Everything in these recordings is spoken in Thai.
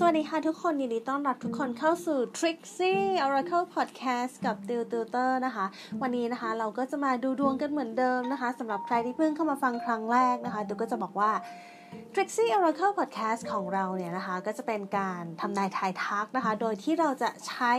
สวัสดีค่ะทุกคนยินดีต้อนรับทุกคนเข้าสู่ Trixie Oracle Podcast กับติวติวเตอร์นะคะ วันนี้นะคะเราก็จะมาดูดวงกันเหมือนเดิมนะคะสำหรับใครที่เพิ่งเข้ามาฟังครั้งแรกนะคะติวก็จะบอกว่า Trixie Oracle Podcast ของเราเนี่ยนะคะ ก็จะเป็นการทำนายทายทักนะคะ โดยที่เราจะใช้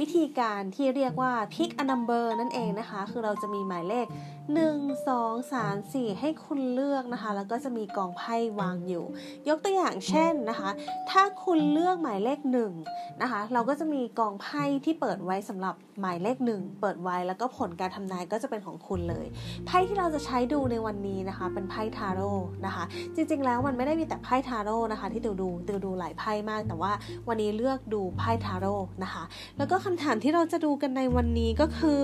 วิธีการที่เรียกว่า pick a number นั่นเองนะคะ คือเราจะมีหมายเลข1 2 3 4 ให้คุณเลือกนะคะ แล้วก็จะมีกองไพ่วางอยู่ ยกตัวอย่างเช่นนะคะ ถ้าคุณเลือกหมายเลข1นะคะ เราก็จะมีกองไพ่ที่เปิดไว้สำหรับหมายเลข 1 เปิดไว้แล้วก็ผลการทำนายก็จะเป็นของคุณเลย ไพ่ที่เราจะใช้ดูในวันนี้นะคะ เป็นไพ่ทาโร่นะคะ จริงๆแล้วมันไม่ได้มีแต่ไพ่ทาโร่นะคะ ที่ติวดูติวดูหลายไพ่มาก แต่ว่าวันนี้เลือกดูไพ่ทาโร่นะคะ แล้วก็คำถามที่เราจะดูกันในวันนี้ก็คือ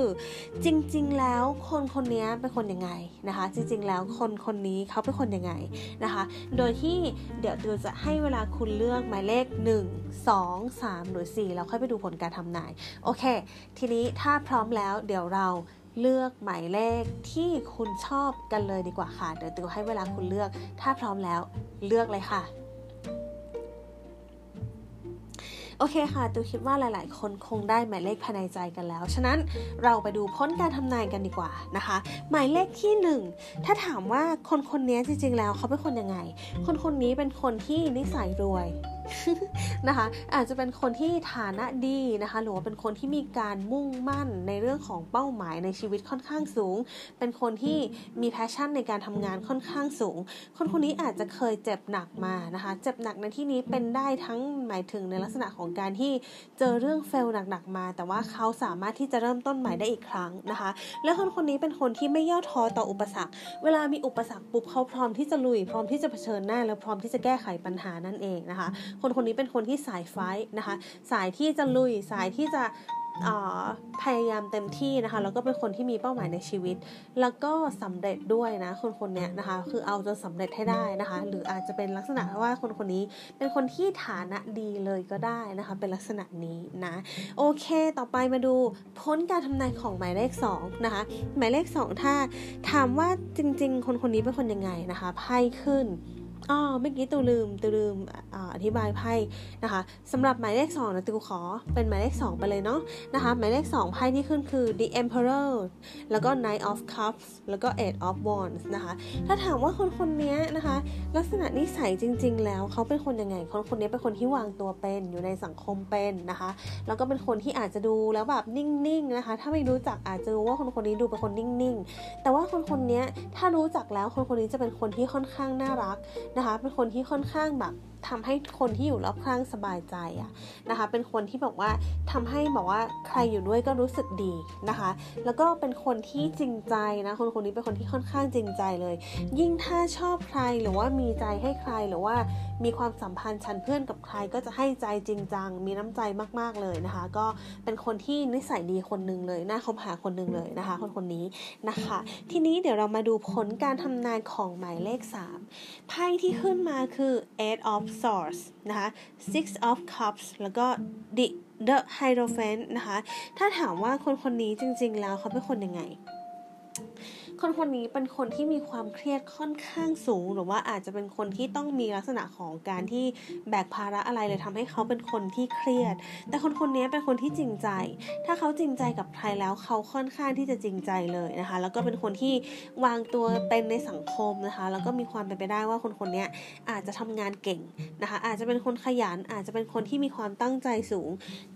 จริง ๆ แล้วคนคนนี้เป็นคนยังไงนะคะ จริงๆ แล้วคนคนนี้เขาเป็นคนยังไงนะคะ โดยที่เดี๋ยวติวจะให้เวลาคุณเลือกหมายเลข 1 2 3 หรือ 4 แล้วค่อยไปดูผลการทำนาย โอเค ทีนี้ถ้าพร้อมแล้วเดี๋ยวเราเลือกหมายเลขที่คุณชอบกันเลยดีกว่าค่ะ เดี๋ยวติวให้เวลาคุณเลือก ถ้าพร้อมแล้วเลือกเลยค่ะ โอเคค่ะตูคิดว่าหลาย ๆ คนคงได้หมายเลขภายในใจกันแล้ว ฉะนั้นเราไปดูผลการทำนายกันดีกว่านะคะ หมายเลขที่ 1 ถ้าถามว่าคนคนนี้จริง ๆ แล้วเขาเป็นคนยังไง คนคนนี้เป็นคนที่นิสัยรวย นะคะอาจจะเป็นคนที่ฐานะดีนะคะหรือว่าเป็นคนที่มีการมุ่งมั่นในเรื่องของเป้าหมายในชีวิตค่อนข้างสูง เป็นคนที่มี passion ในการทำงานค่อนข้างสูง คนคนนี้อาจจะเคยเจ็บหนักมานะคะเจ็บหนักในที่นี้เป็นได้ทั้งหมายถึงในลักษณะของการที่เจอเรื่องเฟลหนักๆมา แต่ว่าเขาสามารถที่จะเริ่มต้นใหม่ได้อีกครั้งนะคะ และคนคนนี้เป็นคนที่ไม่ย่อท้อต่ออุปสรรค เวลามีอุปสรรคปุ๊บเขาพร้อมที่จะลุย พร้อมที่จะเผชิญหน้า แล้วพร้อมที่จะแก้ไขปัญหานั่นเองนะคะคนคนนี้เป็นคนที่สายไฟนะคะ สายที่จะลุยสายที่จะพยายามเต็มที่นะคะแล้วก็เป็นคนที่มีเป้าหมายในชีวิต แล้วก็สำเร็จด้วยนะคนคนนี้นะคะ คือเอาจนสำเร็จให้ได้นะคะ หรืออาจจะเป็นลักษณะว่าคนคนนี้เป็นคนที่ฐานะดีเลยก็ได้นะคะ เป็นลักษณะนี้นะโอเค ต่อไปมาดูพ้นการทำนายของหมายเลข2นะคะหมายเลข 2 ถ้าถามว่าจริง ๆ คนคนนี้เป็นคนยังไงนะคะไพ่ขึ้น อ๋อเมื่อกี้ตูลืมตูลืมอธิบายไพ่นะคะสำหรับหมายเลข2นะตูขอเป็นหมายเลข 2 ไปเลยเนาะนะคะหมายเลข 2 ไพ่ที่ขึ้นคือ the emperor แล้วก็ knight of cups แล้วก็ eight of wands นะคะถ้าถามว่าคนคนนี้นะคะ ลักษณะนิสัยจริง ๆ แล้วเขาเป็นคนยังไง คนคนนี้เป็นคนที่วางตัวเป็นอยู่ในสังคมเป็นนะคะแล้วก็เป็นคนที่อาจจะดูแล้วแบบนิ่งๆนะคะถ้าไม่รู้จักอาจจะรู้ว่าคนคนนี้ดูเป็นคนนิ่งๆ แต่ว่าคนคนนี้ถ้ารู้จักแล้วคนคนนี้จะเป็นคนที่ค่อนข้างน่ารักนะคะ เป็นคนที่ค่อนข้างแบบ ทำให้คนที่อยู่รอบข้างสบายใจอะนะคะ เป็นคนที่บอกว่าทำให้บอกว่าใครอยู่ด้วยก็รู้สึกดีนะคะ แล้วก็เป็นคนที่จริงใจนะคนคนนี้เป็นคนที่ค่อนข้างจริงใจเลย ยิ่งถ้าชอบใครหรือว่ามีใจให้ใครหรือว่ามีความสัมพันธ์ชั้นเพื่อนกับใครก็จะให้ใจจริงจังมีน้ำใจมากๆเลยนะคะ ก็เป็นคนที่นิสัยดีคนหนึ่งเลยน่าคบหาคนหนึ่งเลยนะคะ คนคนนี้นะคะ ทีนี้เดี๋ยวเรามาดูผลการทำนายของหมายเลข 3 ไพ่ที่ขึ้นมาคือ eight of swords นะคะ six of cups แล้วก็ the the hierophant นะคะ ถ้าถามว่าคนคนนี้จริงๆแล้วเขาเป็นคนยังไง คนคนนี้เป็นคนที่มีความเครียดค่อนข้างสูง หรือว่าอาจจะเป็นคนที่ต้องมีลักษณะของการที่แบกภาระอะไรเลยทำให้เขาเป็นคนที่เครียด แต่คนคนนี้เป็นคนที่จริงใจ ถ้าเขาจริงใจกับใครแล้วเขาค่อนข้างที่จะจริงใจเลยนะคะ แล้วก็เป็นคนที่วางตัวเป็นในสังคมนะคะ แล้วก็มีความเป็นไปได้ว่าคนคนนี้อาจจะทำงานเก่งนะคะ อาจจะเป็นคนขยัน อาจจะเป็นคนที่มีความตั้งใจสูง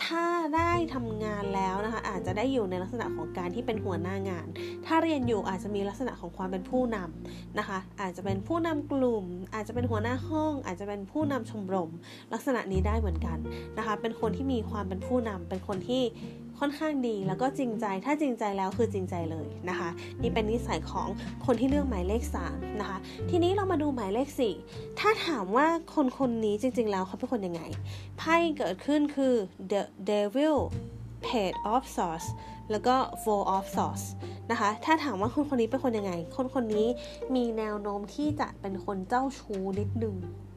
ถ้าได้ทำงานแล้วนะคะ อาจจะได้อยู่ในลักษณะของการที่เป็นหัวหน้างาน ถ้าเรียนอยู่อาจจะมีลักษณะของความเป็นผู้นำนะคะ อาจจะเป็นผู้นำกลุ่ม อาจจะเป็นหัวหน้าห้อง อาจจะเป็นผู้นำชมรม ลักษณะนี้ได้เหมือนกันนะคะ เป็นคนที่มีความเป็นผู้นำเป็นคนที่ค่อนข้างดีแล้วก็จริงใจถ้าจริงใจแล้วคือจริงใจเลยนะคะ นี่เป็นนิสัยของคนที่เลือกหมายเลข3นะคะ ทีนี้เรามาดูหมายเลข 4 ถ้าถามว่าคนคนนี้จริง ๆ แล้วเขาเป็นคนยังไงไพ่เกิดขึ้นคือ the devil page of swords แล้วก็ four of swords นะคะ ถ้าถามว่าคนคนนี้เป็นคนยังไง คนคนนี้มีแนวโน้มที่จะเป็นคนเจ้าชู้นิดนึง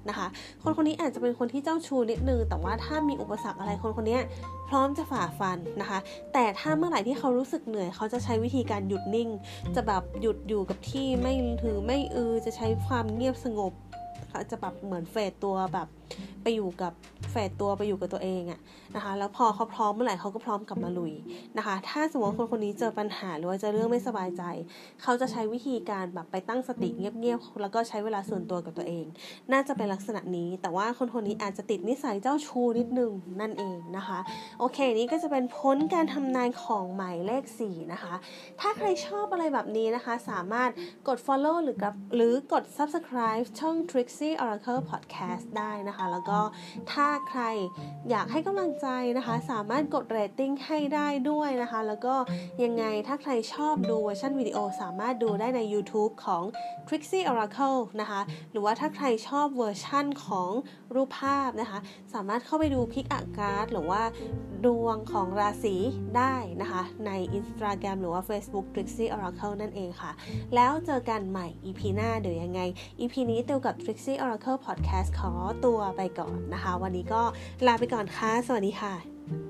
นะคะ คนคนนี้อาจจะเป็นคนที่เจ้าชู้นิดนึง แต่ว่าถ้ามีอุปสรรคอะไรคนคนนี้พร้อมจะฝ่าฟันนะคะ แต่ถ้าเมื่อไหร่ที่เขารู้สึกเหนื่อย เขาจะใช้วิธีการหยุดนิ่ง จะแบบหยุดอยู่กับที่ไม่ถือไม่อือ จะใช้ความเงียบสงบ จะแบบเหมือนเฟดตัวแบบไปอยู่กับแฝดตัวไปอยู่กับตัวเองอะนะคะแล้วพอเขาพร้อมเมื่อไหร่เขาก็พร้อมกลับมาลุยนะคะ ถ้าสมมติคนคนนี้เจอปัญหาหรือว่าเจอเรื่องไม่สบายใจ เขาจะใช้วิธีการแบบไปตั้งสติเงียบๆแล้วก็ใช้เวลาส่วนตัวกับตัวเอง น่าจะเป็นลักษณะนี้ แต่ว่าคนคนนี้อาจจะติดนิสัยเจ้าชู้นิดนึงนั่นเองนะคะ โอเคนี้ก็จะเป็นพ้นการทำนายของหมายเลข4นะคะ ถ้าใครชอบอะไรแบบนี้นะคะ สามารถกด follow หรือกับหรือกด subscribe ช่อง Trixie Oracle Podcast ได้นะคะ แล้วก็ถ้าใครอยากให้กำลังใจนะคะ สามารถกด rating ให้ได้ด้วยนะคะ แล้วก็ยังไงถ้าใครชอบดูเวอร์ชันวิดีโอสามารถดูได้ใน YouTube ของ Trixie Oracle นะคะ หรือว่าถ้าใครชอบเวอร์ชั่นของรูปภาพนะคะ สามารถเข้าไปดู pick a card หรือว่าดวงของราศีได้นะคะ ใน Instagram หรือว่า Facebook Trixie Oracle นั่นเองค่ะ แล้วเจอกันใหม่ EP หน้าเดี๋ยวยังไง EP นี้เตียวกับ Trixie Oracle Podcast ขอตัวไปก่อนนะคะ วันนี้ก็ลาไปก่อนค่ะ สวัสดีค่ะ